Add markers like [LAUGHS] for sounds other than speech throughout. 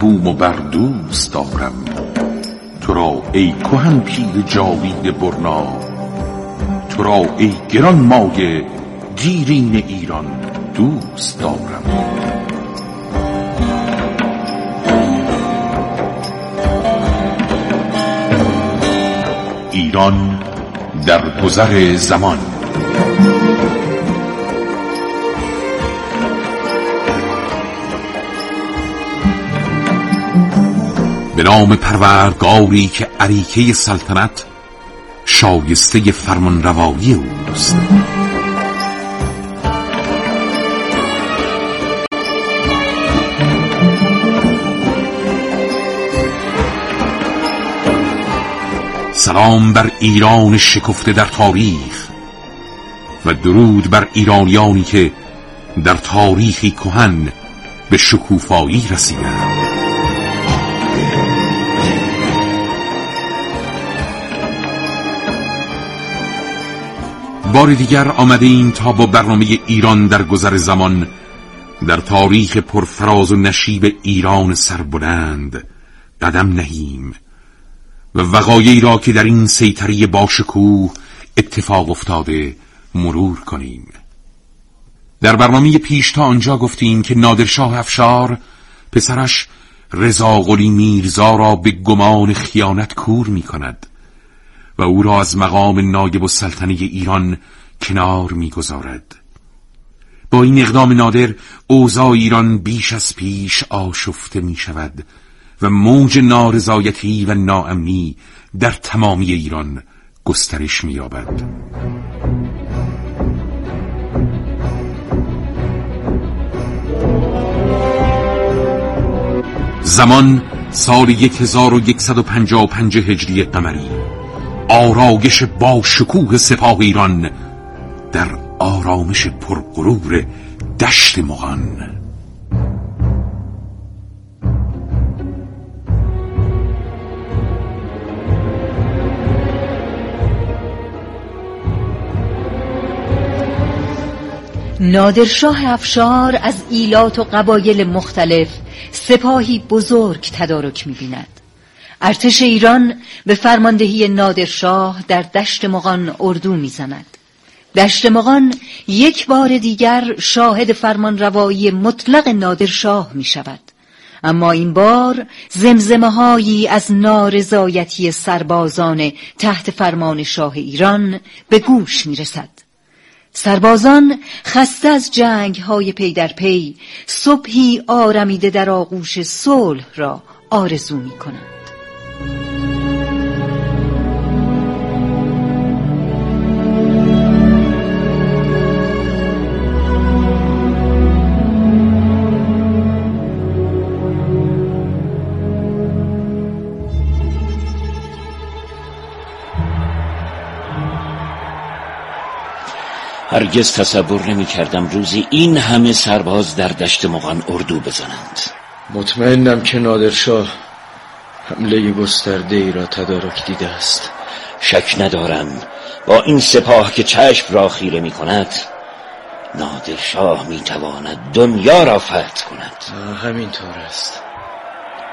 بوم و بر دوست دارم. تو را ای کهن پیر جاوید برنا. تو را ای گران مایه دیرین ایران دوست دارم. ایران در گذر زمان. به نام پروردگاری که عریکه سلطنت شایسته فرمان روایی اوست. سلام بر ایران شکفته در تاریخ و درود بر ایرانیانی که در تاریخی کهن به شکوفایی رسیدند. بار دیگر آمده این تا با برنامه ایران در گذر زمان در تاریخ پرفراز و نشیب ایران سربلند قدم نهیم. و وقایعی را که در این سیطری باشکوه اتفاق افتاده مرور کنیم. در برنامه پیش تا آنجا گفتیم که نادرشاه افشار پسرش رضا قلی میرزا را به گمان خیانت کور می کند و او را از مقام نایب السلطنه ایران کنار می‌گذارد. با این اقدام نادر اوضاع ایران بیش از پیش آشفته می شود و موج نارضایتی و ناامنی در تمامی ایران گسترش می یابد. زمان سال 1155 هجری قمری آرایش با شکوه سپاه ایران در آرامش پرغرور دشت مغان نادرشاه افشار از ایلات و قبایل مختلف سپاهی بزرگ تدارک می‌بیند. ارتش ایران به فرماندهی نادرشاه در دشت مغان اردو می‌زند. دشت مغان یک بار دیگر شاهد فرمان روایی مطلق نادرشاه می شود اما این بار زمزمه هایی از نارضایتی سربازان تحت فرمان شاه ایران به گوش می رسد سربازان خسته از جنگ های پی در پی صبحی آرمیده در آغوش صلح را آرزو می کنند هرگز تصور نمی کردم روزی این همه سرباز در دشت مغان اردو بزنند. مطمئنم که نادرشاه حمله گسترده ای را تدارک دیده است. شک ندارم. با این سپاه که چشم را خیره می کند نادرشاه می تواند دنیا را فتح کند. همینطور است.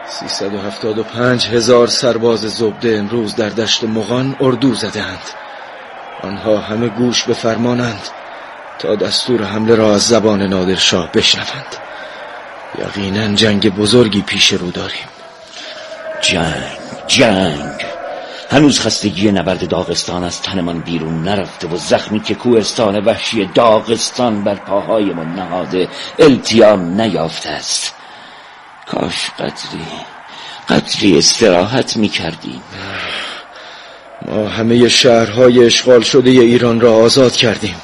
سیصد و هفتاد و پنج هزار سرباز زبده امروز در دشت مغان اردو زدند آنها همه گوش به فرمانند تا دستور حمله را از زبان نادرشاه بشنوند. یقینا جنگ بزرگی پیش رو داریم. جنگ جنگ. هنوز خستگی نبرد داغستان از تنمان بیرون نرفته و زخمی که کوهستان وحشی داغستان بر پاهایمان نهاده التیام نیافته است. کاش قدری قدری استراحت می کردیم ما همه شهرهای اشغال شده ایران را آزاد کردیم.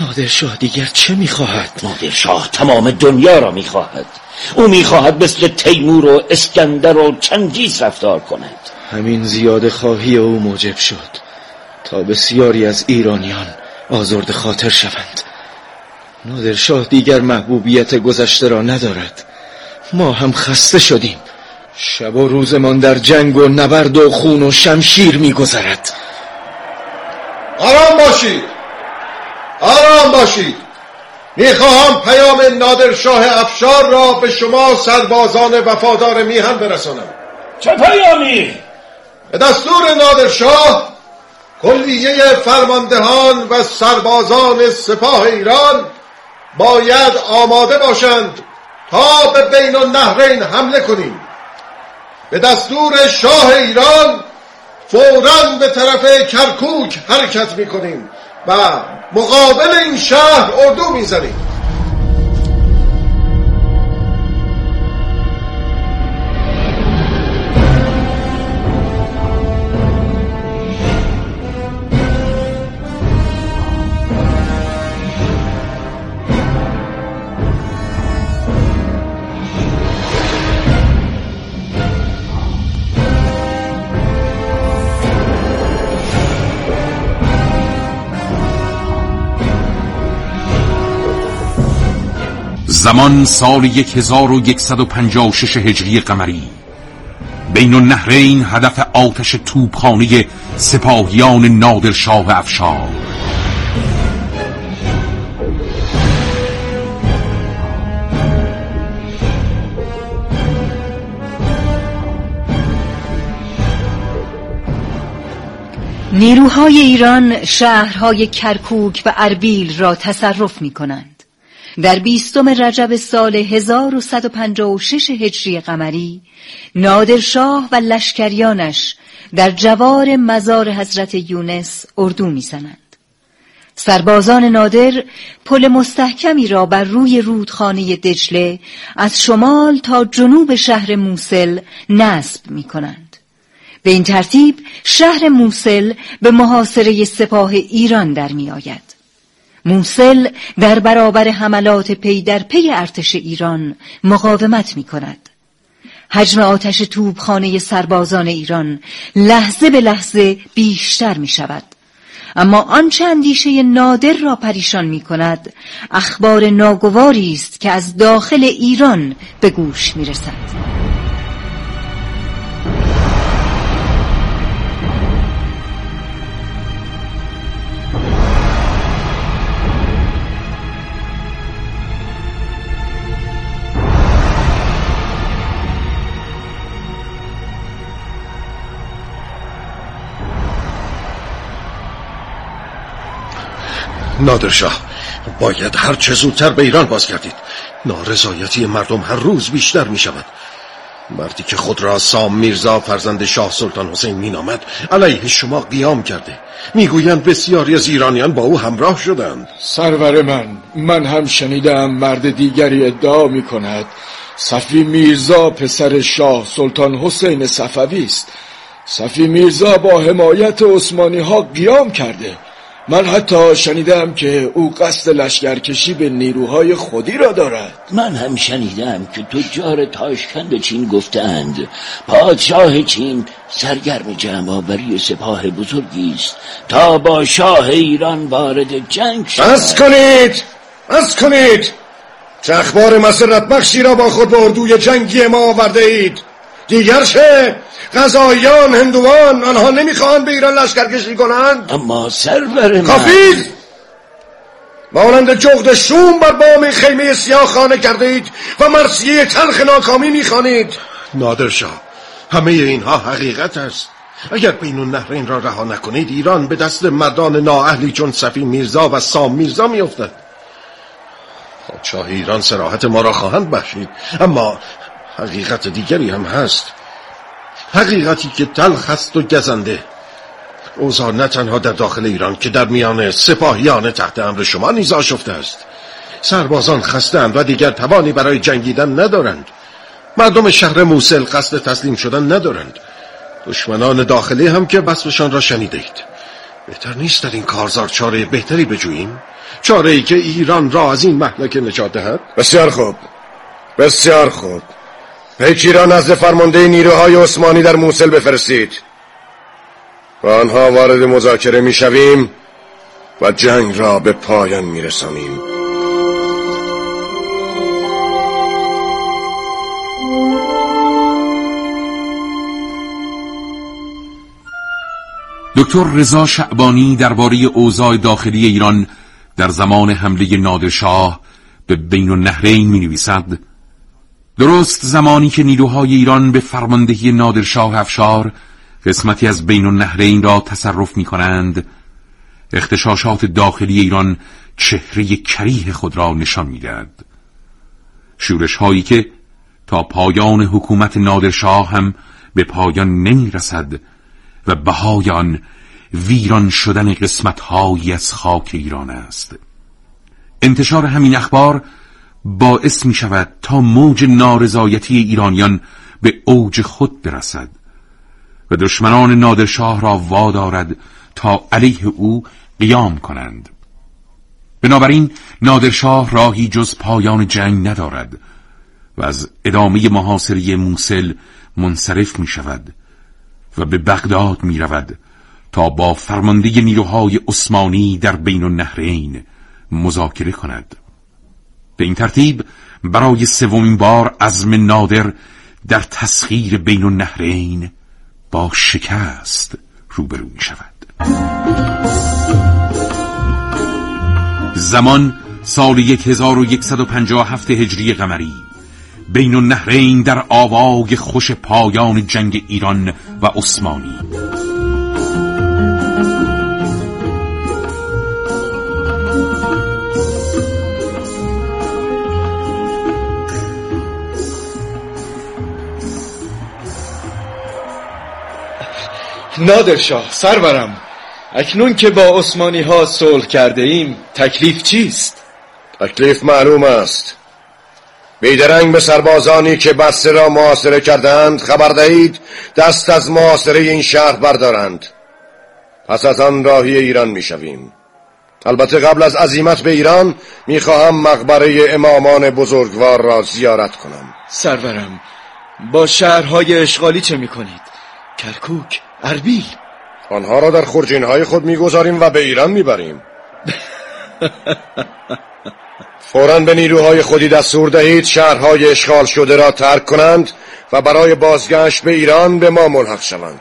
نادرشاه دیگر چه می‌خواهد؟ نادرشاه تمام دنیا را می‌خواهد. او می‌خواهد مثل تیمور و اسکندر و چنگیز رفتار کند. همین زیاد خواهی او موجب شد. تا بسیاری از ایرانیان آزرد خاطر شوند. نادرشاه دیگر محبوبیت گذشته را ندارد. ما هم خسته شدیم. شب و روزمان در جنگ و نبرد و خون و شمشیر میگذرد. آرام باشید. آرام باشید. می‌خواهم پیام نادرشاه افشار را به شما سربازان وفادار میهن برسانم. چه پیامی؟ به دستور نادرشاه کلیه فرماندهان و سربازان سپاه ایران باید آماده باشند تا به بین النهرین حمله کنیم. به دستور شاه ایران فورا به طرف کرکوک حرکت می‌کنیم و مقابل این شهر اردو می‌زنیم. زمان سال یک هزار و یکصد و پنجاه شش هجری قمری بین النهرین هدف آتش توپخانه سپاهیان نادرشاه افشار نیروهای ایران شهرهای کرکوک و اربیل را تصرف می کنند. در بیستم رجب سال 1156 هجری قمری نادرشاه و لشکریانش در جوار مزار حضرت یونس اردو می‌زنند سربازان نادر پل مستحکمی را بر روی رودخانه دجله از شمال تا جنوب شهر موسل نصب می کنند. به این ترتیب شهر موسل به محاصره سپاه ایران در می آید. موسل در برابر حملات پی در پی ارتش ایران مقاومت می کند. حجم آتش توبخانه سربازان ایران لحظه به لحظه بیشتر می شود. اما آنچه اندیشه نادر را پریشان می کند اخبار ناگواری است که از داخل ایران به گوش می رسد. نادرشاه باید هر چه زودتر به ایران بازگردید. نارضایتی مردم هر روز بیشتر می شود مردی که خود را سام میرزا فرزند شاه سلطان حسین مینامد علیه شما قیام کرده. می‌گویند بسیاری از ایرانیان با او همراه شدند. سرور من من هم شنیدم مرد دیگری ادعا می کند صفی میرزا پسر شاه سلطان حسین صفوی است. صفی میرزا با حمایت عثمانی ها قیام کرده. من حتی شنیدم که او قصد لشکرکشی به نیروهای خودی را دارد. من هم شنیدم که تجار تاشکند چین گفتند پادشاه چین سرگرم جمعآوری سپاه بزرگی است. تا با شاه ایران وارد جنگ شود بس کنید! بس کنید! چه اخبار مسرت بخشی را با خود به اردوی جنگی ما آورده اید. دیگر چه؟ غذایان هندوان آنها نمی‌خواهند به ایران لشکرکشی کنند. اما سرور من. کافی مانند جغد شوم بر بام خیمه سیاه خانه کردید و مرسیه تلخ ناکامی می‌خوانید. نادرشاه همه اینها حقیقت است. اگر بین النهرین را رها نکنید ایران به دست مردان نااهلی چون صفی میرزا و سام میرزا میافتد. پادشاه ایران سراحت ما را خواهند بخشید. اما حقیقت دیگری هم هست. حقیقتی که تلخ است و گزنده. اوضاع نه تنها در داخل ایران که در میان سپاهیان تحت امر شما نیز آشفته است. سربازان خستند و دیگر توانی برای جنگیدن ندارند. مردم شهر موسل قصد تسلیم شدن ندارند. دشمنان داخلی هم که بسوشان را شنیدید بهتر نیست در این کارزار چاره بهتری بجوییم؟ چاره ای که ایران را از این محلکه نجات دهد؟ بسیار خوب. بسیار خوب. پیکی را نزد فرمانده نیروهای عثمانی در موسل بفرستید و آنها وارد مذاکره می‌شویم و جنگ را به پایان میرسانیم دکتر رضا شعبانی درباره اوضاع داخلی ایران در زمان حمله نادرشاه به بین النهرین می‌نویسد. درست زمانی که نیروهای ایران به فرماندهی نادرشاه افشار قسمتی از بین النهرین را تصرف می کنند اختشاشات داخلی ایران چهره کریه خود را نشان می‌دهد. شورش هایی که تا پایان حکومت نادرشاه هم به پایان نمی رسد و بهای آن ویران شدن قسمت هایی از خاک ایران است. انتشار همین اخبار باعث می شود تا موج نارضایتی ایرانیان به اوج خود برسد و دشمنان نادرشاه را وادارد تا علیه او قیام کنند. بنابراین نادرشاه راهی جز پایان جنگ ندارد و از ادامه محاصره موسل منصرف می شود و به بغداد می رود تا با فرمانده نیروهای عثمانی در بین النهرین مذاکره کند. به این ترتیب برای سومین بار عزم نادر در تسخیر بین النهرین با شکست روبرو می شود. زمان سال 1157 هجری قمری. بین النهرین در آواگ خوش پایان جنگ ایران و عثمانی. نادرشاه سرورم. اکنون که با عثمانی ها صلح کرده ایم تکلیف چیست؟ تکلیف معلوم است. بیدرنگ به سربازانی که بسته را محاصره کردند خبر دهید دست از محاصره این شهر بردارند. پس از آن راهی ایران می‌شویم. البته قبل از عزیمت به ایران می‌خواهم مقبره امامان بزرگوار را زیارت کنم. سرورم با شهرهای اشغالی چه می‌کنید؟ کرکوک، اربیل. آنها را در خرجین های خود می‌گذاریم و به ایران می‌بریم. [LAUGHS] فورا به نیروهای خودی دستور دهید شهرهای اشغال شده را ترک کنند و برای بازگشت به ایران به ما ملحق شوند.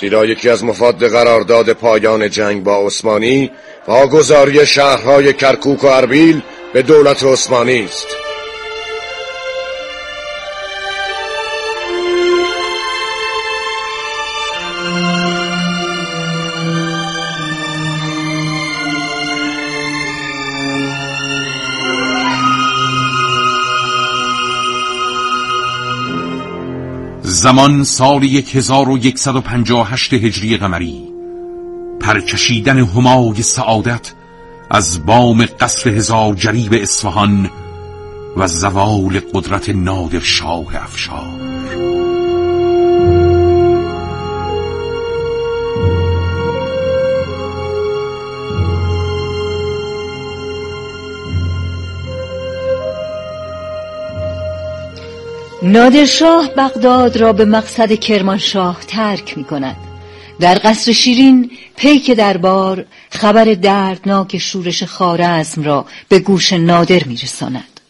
زیرا یکی از مفاد قرارداد پایان جنگ با عثمانی واگذاری شهرهای کرکوک و اربیل به دولت عثمانی است. زمان سال 1158 هجری قمری پرکشیدن همای سعادت از بام قصر هزار جریب اصفهان و زوال قدرت نادر شاه افشار. نادرشاه بغداد را به مقصد کرمانشاه ترک می کند در قصر شیرین پیک دربار خبر دردناک شورش خارزم را به گوش نادر می رساند.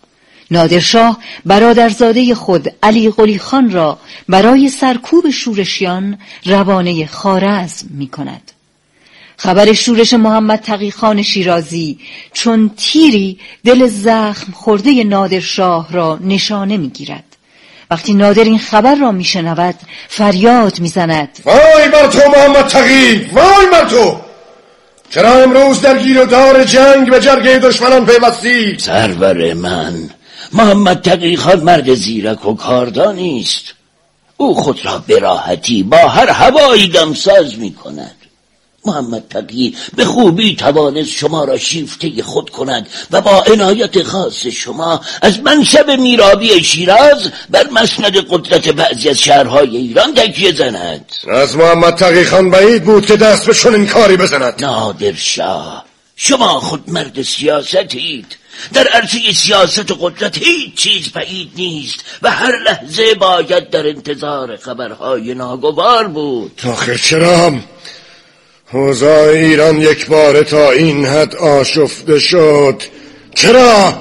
نادرشاه برادرزاده خود علی قلی خان را برای سرکوب شورشیان روانه خارزم می کند. خبر شورش محمد تقی خان شیرازی چون تیری دل زخم خورده نادرشاه را نشانه می گیرد. وقتی نادر این خبر را میشنود فریاد می‌زند. وای بر تو محمد تقی! وای بر تو! چرا امروز در گیر و دار جنگ به جرگه دشمنان پیوستی؟ سرور من محمد تقی خان مرد زیرک و کاردانی است او خود را براحتی با هر هوایی دمساز می کند محمد تقی به خوبی توانست شما را شیفته خود کند و با عنایت خاص شما از منصب میرابی شیراز بر مسند قدرت بعضی از شهرهای ایران تکیه زند. از محمد تقی خان بعید بود که دست به چنین کاری بزند. نادر شاه شما خود مرد سیاستید. در عرصه سیاست و قدرت هیچ چیز بعید نیست و هر لحظه باید در انتظار خبرهای ناگوار بود. آخه چرا حوزا ایران یک بار تا این حد آشفته شد چرا؟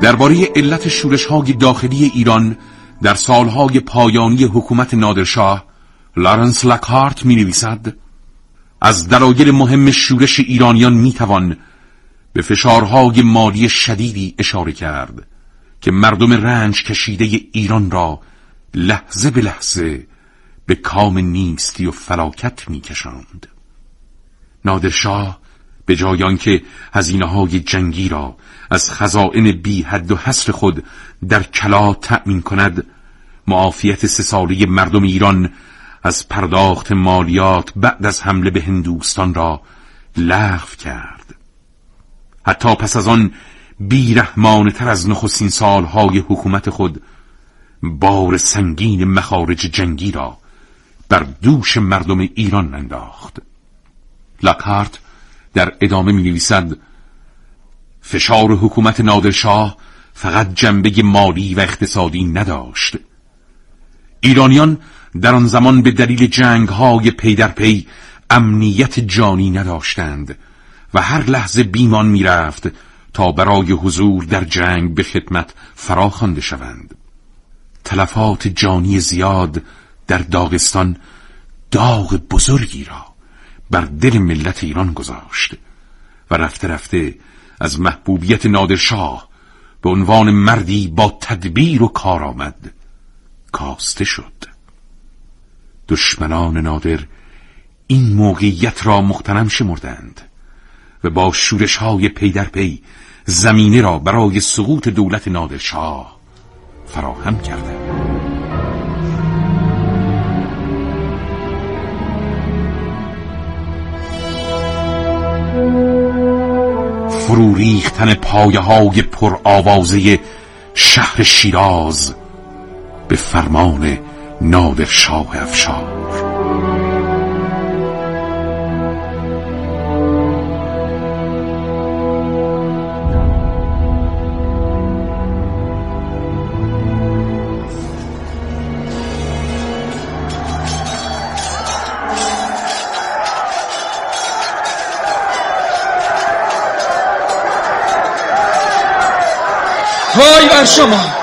درباره علت شورش های داخلی ایران در سالهای پایانی حکومت نادرشاه لارنس لکارت می نویسد از دلایل مهم شورش ایرانیان می توان به فشارهای مالی شدیدی اشاره کرد که مردم رنج کشیده ایران را لحظه به لحظه به کام نیستی و فلاکت می کشند. نادرشاه به جای آنکه هزینه های جنگی را از خزائن بی حد و حصر خود در کلا تأمین کند معافیت سه ساله مردم ایران از پرداخت مالیات بعد از حمله به هندوستان را لغو کرد. حتی پس از آن بیرحمانه تر از نخستین سالهای حکومت خود بار سنگین مخارج جنگی را بر دوش مردم ایران انداخت. لاکارت در ادامه می نویسد فشار حکومت نادرشاه فقط جنبه مالی و اقتصادی نداشت. ایرانیان در آن زمان به دلیل جنگ های پی در پی امنیت جانی نداشتند و هر لحظه بیمان می‌رفت تا برای حضور در جنگ به خدمت فراخوانده شوند. تلفات جانی زیاد در داغستان داغ بزرگی را بر دل ملت ایران گذاشت و رفته رفته از محبوبیت نادرشاه به عنوان مردی با تدبیر و کارآمد کاسته شد. دشمنان نادر این موقعیت را مختنم شمردند و با شورش های پی در پی زمینه را برای سقوط دولت نادرشاه فراهم کردند. فرو ریختن پایه های پر آوازه شهر شیراز به فرمان نادر شاه افشار. وای بر شما.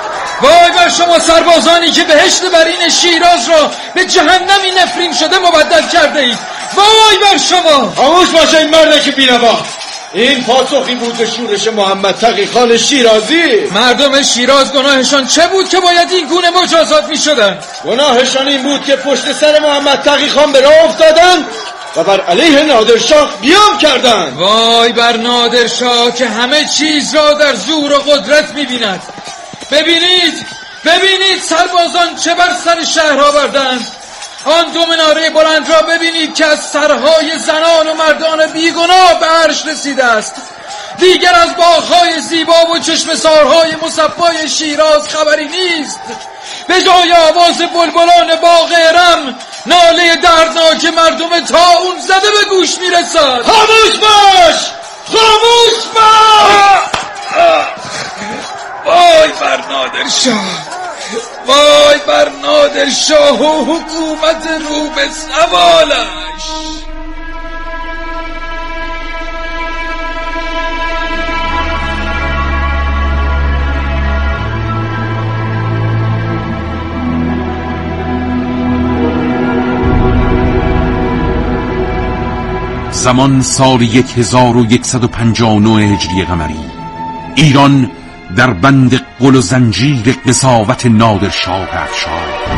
شما سربازانی که بهشت برین شیراز را به جهنمی نفرین شده مبدل کرده اید. وای بر شما. خاموش باشه این مرد که بینوا این پاسخی بود به شورش محمد تقی خان شیرازی. مردم شیراز گناهشان چه بود که باید این گونه مجازات می شدن؟ گناهشان این بود که پشت سر محمد تقی خان به راه افتادن و بر علیه نادرشاه بیام کردند. وای بر نادرشاه که همه چیز را در زور و قدرت می‌بیند. ببینید ببینید سربازان چه بر سر شهر آوردند. آن دو مناره بلند را ببینید که از سرهای زنان و مردان بیگناه به عرش رسیده است. دیگر از باغهای زیبا و چشم سارهای مصفای شیراز خبری نیست. به جای آواز بلبلان باغ ارم ناله دردناک مردم تا اون زده به گوش می‌رسد. خاموش باش! خاموش باش! [LAUGHS] وای بر نادر شاه! وای بر نادر شاه و حکومت رو به سوالش. زمان سال یک هزار و یکصد و پنجاه هجری قمری ایران در بند قل و زنجیر قصاوت نادر شاه افشار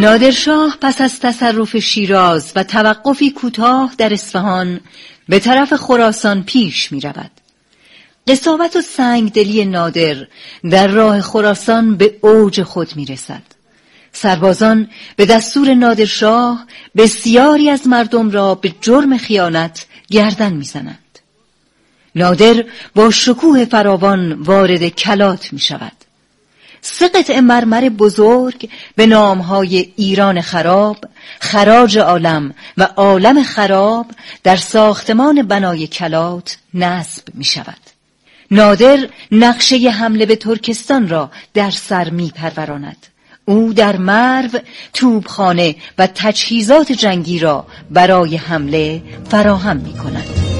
نادرشاه پس از تصرف شیراز و توقفی کوتاه در اصفهان به طرف خراسان پیش می رود. قصاوت و سنگدلی نادر در راه خراسان به اوج خود می رسد. سربازان به دستور نادرشاه بسیاری از مردم را به جرم خیانت گردن می‌زنند. نادر با شکوه فراوان وارد کلات می شود. سه قطع مرمر بزرگ به نامهای ایران خراب، خراج عالم و عالم خراب در ساختمان بنای کلات نصب می شود. نادر نقشه حمله به ترکستان را در سر می پروراند. او در مرو توبخانه و تجهیزات جنگی را برای حمله فراهم می کند.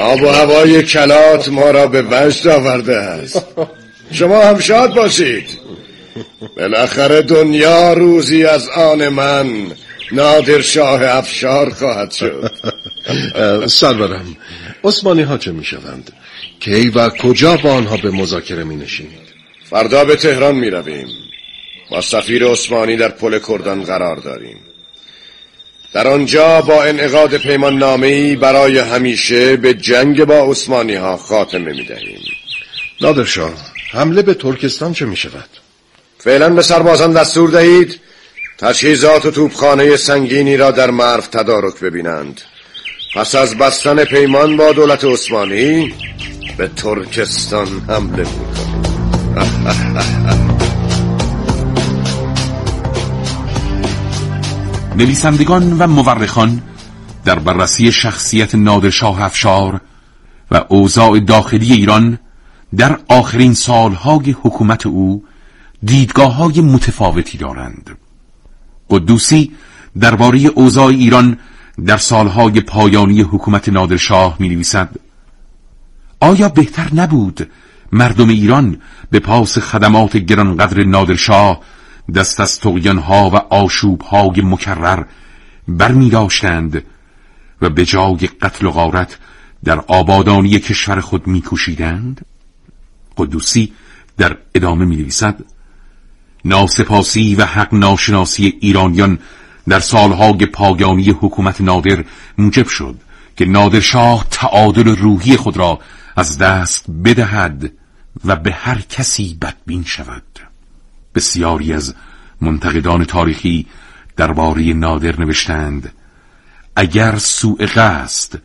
آب و هوای کلات ما را به وجد آورده است [LAUGHS] شما هم شاد باشید. بالاخره دنیا روزی از آن من نادر شاه افشار خواهد شد. [LAUGHS] سرورم عثمانی ها چه می شوند کی و کجا با آنها به مذاکره می نشینید فردا به تهران می رویم با سفیر عثمانی در پل کردان قرار داریم. در آنجا با انعقاد پیمان نامه‌ای برای همیشه به جنگ با عثمانی ها خاتمه می دهیم نادرشاه حمله به ترکستان چه می شود؟ فعلا به سربازان دستور دهید تجهیزات و توپخانه سنگینی را در مرو تدارک ببینند پس از بستن پیمان با دولت عثمانی به ترکستان حمله می‌کنیم [LAUGHS] نویسندگان و مورخان در بررسی شخصیت نادرشاه افشار و اوضاع داخلی ایران در آخرین سالهای حکومت او دیدگاه های متفاوتی دارند قدوسی درباره اوضاع ایران در سالهای پایانی حکومت نادرشاه می نویسد آیا بهتر نبود مردم ایران به پاس خدمات گرانقدر نادرشاه دست از ها و آشوبهای مکرر برمی داشتند و به جای قتل و غارت در آبادانی کشور خود می کشیدند؟ قدوسی در ادامه می نویسد ناسپاسی و حق ناشناسی ایرانیان در سالهای پایانی حکومت نادر موجب شد که نادرشاه تعادل روحی خود را از دست بدهد و به هر کسی بدبین شود. بسیاری از منتقدان تاریخی درباره نادر نوشتند اگر سوء قصد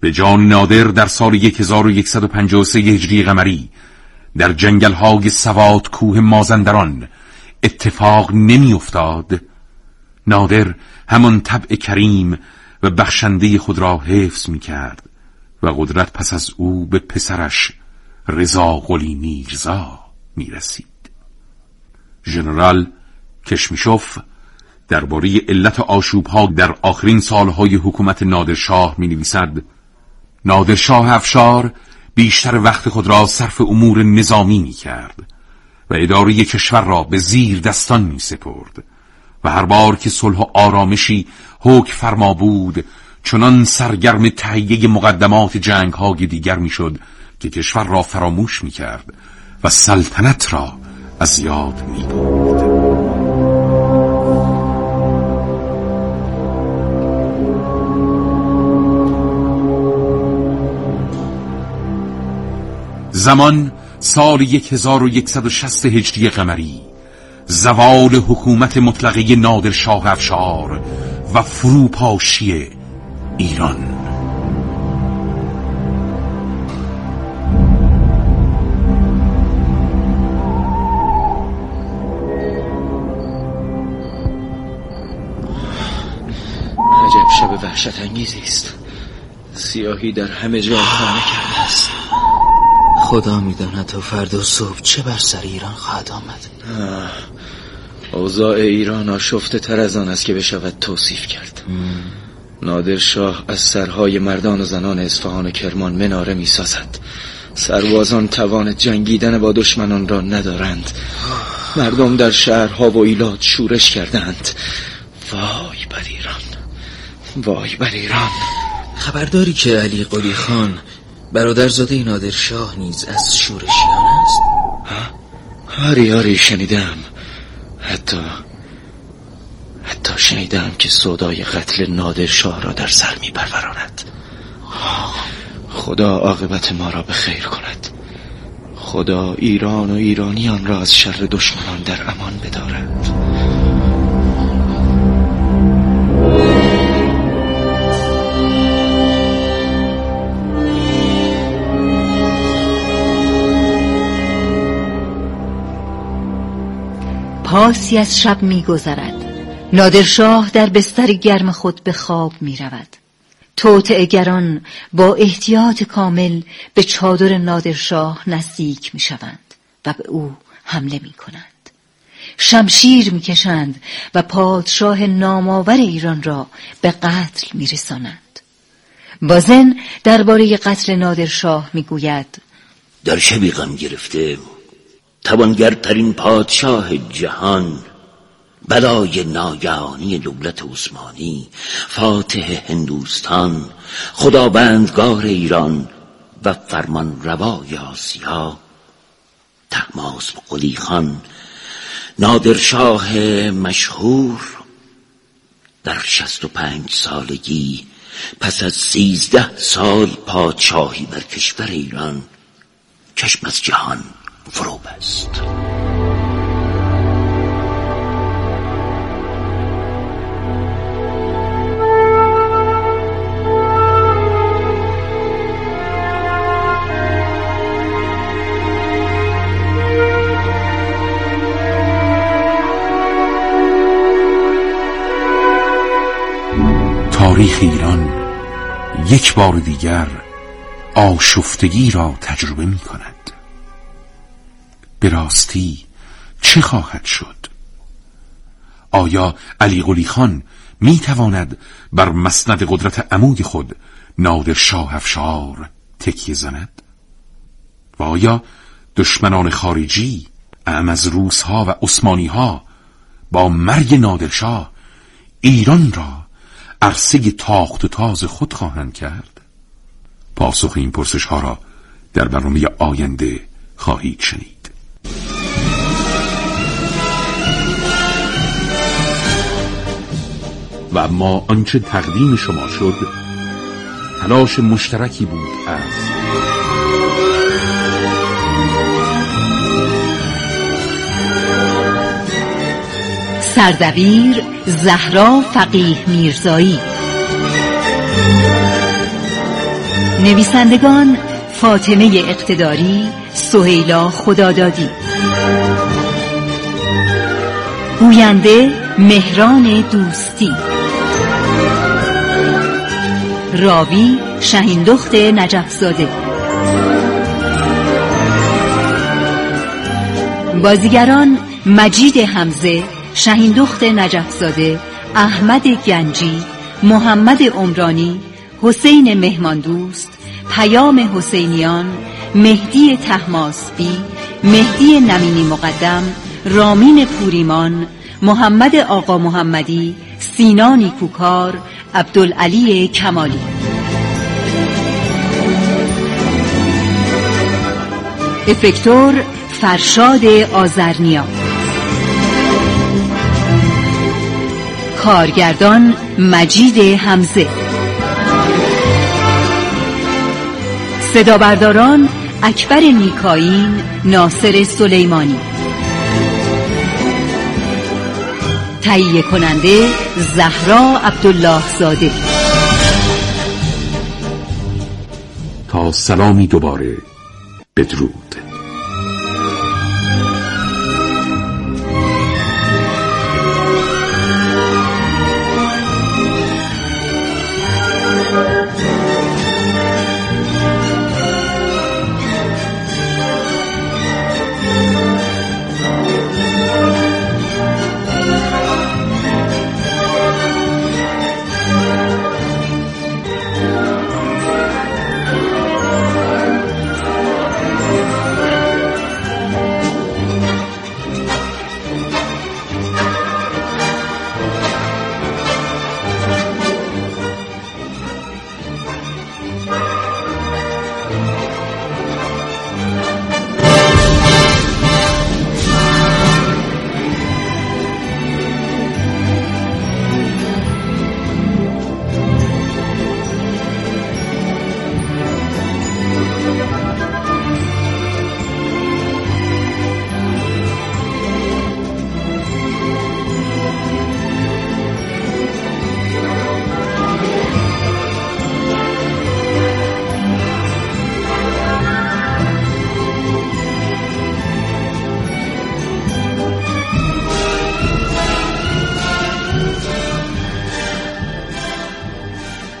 به جان نادر در سال 1153 هجری قمری در جنگل های سواد کوه مازندران اتفاق نمی افتاد نادر همان طبع کریم و بخشنده خود را حفظ می کرد و قدرت پس از او به پسرش رضا قلی میرزا می رسید ژنرال کشمیشوف درباره علت ها در آخرین سالهای حکومت نادرشاه می نویسد نادرشاه افشار بیشتر وقت خود را صرف امور نظامی می کرد و اداره کشور را به زیر دستان می سپرد و هر بار که صلح و آرامشی حکم فرما بود چنان سرگرم تهیه مقدمات جنگ های دیگر می‌شد که کشور را فراموش می کرد و سلطنت را از یاد می بود. زمان سال 1160 هجری قمری زوال حکومت مطلقه نادر شاه افشار و فروپاشی ایران. عجب شب وحشت انگیزی است. سیاهی در همه جا خانه است خدا می‌داند تا فردا صبح چه بر سر ایران خواهد آمد. اوضاع ایران آشفته تر از آن است که بشود توصیف کرد. نادر شاه از سرهای مردان و زنان اصفهان کرمان مناره می سازد سربازان توان جنگیدن با دشمنان را ندارند. مردم در شهرها و ایلات شورش کردند وای بر ایران. وای بر ایران. خبرداری که علی قلی خان برادرزاده نادر شاه نیز از شورشیان است؟ آری آری شنیدم. حتی حتی شنیدم که صدای قتل نادر شاه را در سر می پروراند خدا عاقبت ما را به خیر کند. خدا ایران و ایرانیان را از شر دشمنان در امان بدارد. پاسی از شب میگذرد. نادرشاه در بستر گرم خود به خواب می رود توتعگران با احتیاط کامل به چادر نادرشاه نزدیک می شوند و به او حمله می کنند شمشیر می کشند و پادشاه نامآور ایران را به قتل می رسانند بازن درباره قتل نادرشاه می گوید در شبی غم گرفته؟ توانگرترین پادشاه جهان بلای ناگهانی دولت عثمانی فاتح هندوستان خداوندگار ایران و فرمان روای آسیا تحماس قلی خان نادرشاه مشهور در شست و پنج سالگی پس از سیزده سال پادشاهی بر کشور ایران چشم از جهان. فرو بست تاریخ ایران یک بار دیگر آشفتگی را تجربه می کند به راستی چه خواهد شد؟ آیا علی قلی خان می تواند بر مسند قدرت عمود خود نادر شاه افشار تکیه زند؟ و آیا دشمنان خارجی اعم از روس ها و عثمانی ها با مرگ نادرشاه ایران را عرصه تاخت و تاز خود خواهند کرد؟ پاسخ این پرسش ها را در برنامه آینده خواهید شنید. و ما آنچه تقدیم شما شد تلاش مشترکی بود از سردبیر زهرا فقیه میرزایی. نویسندگان فاطمه اقتداری سهیلا خدادادی. گوینده مهران دوستی. راوی شهیندخت نجفزاده. بازیگران مجید حمزه شهیندخت نجفزاده احمد گنجی محمد عمرانی حسین مهماندوست پیام حسینیان مهدی تحماسبی مهدی نمینی مقدم رامین پوریمان محمد آقا محمدی سینانی کوکار عبدالعلی کمالی. افکتور فرشاد آزرنیا کارگردان مجید حمزه. صدا برداران اکبر نیکاین ناصر سلیمانی. تهیه کننده زهرا عبدالله زاده تا سلامی دوباره بدرود.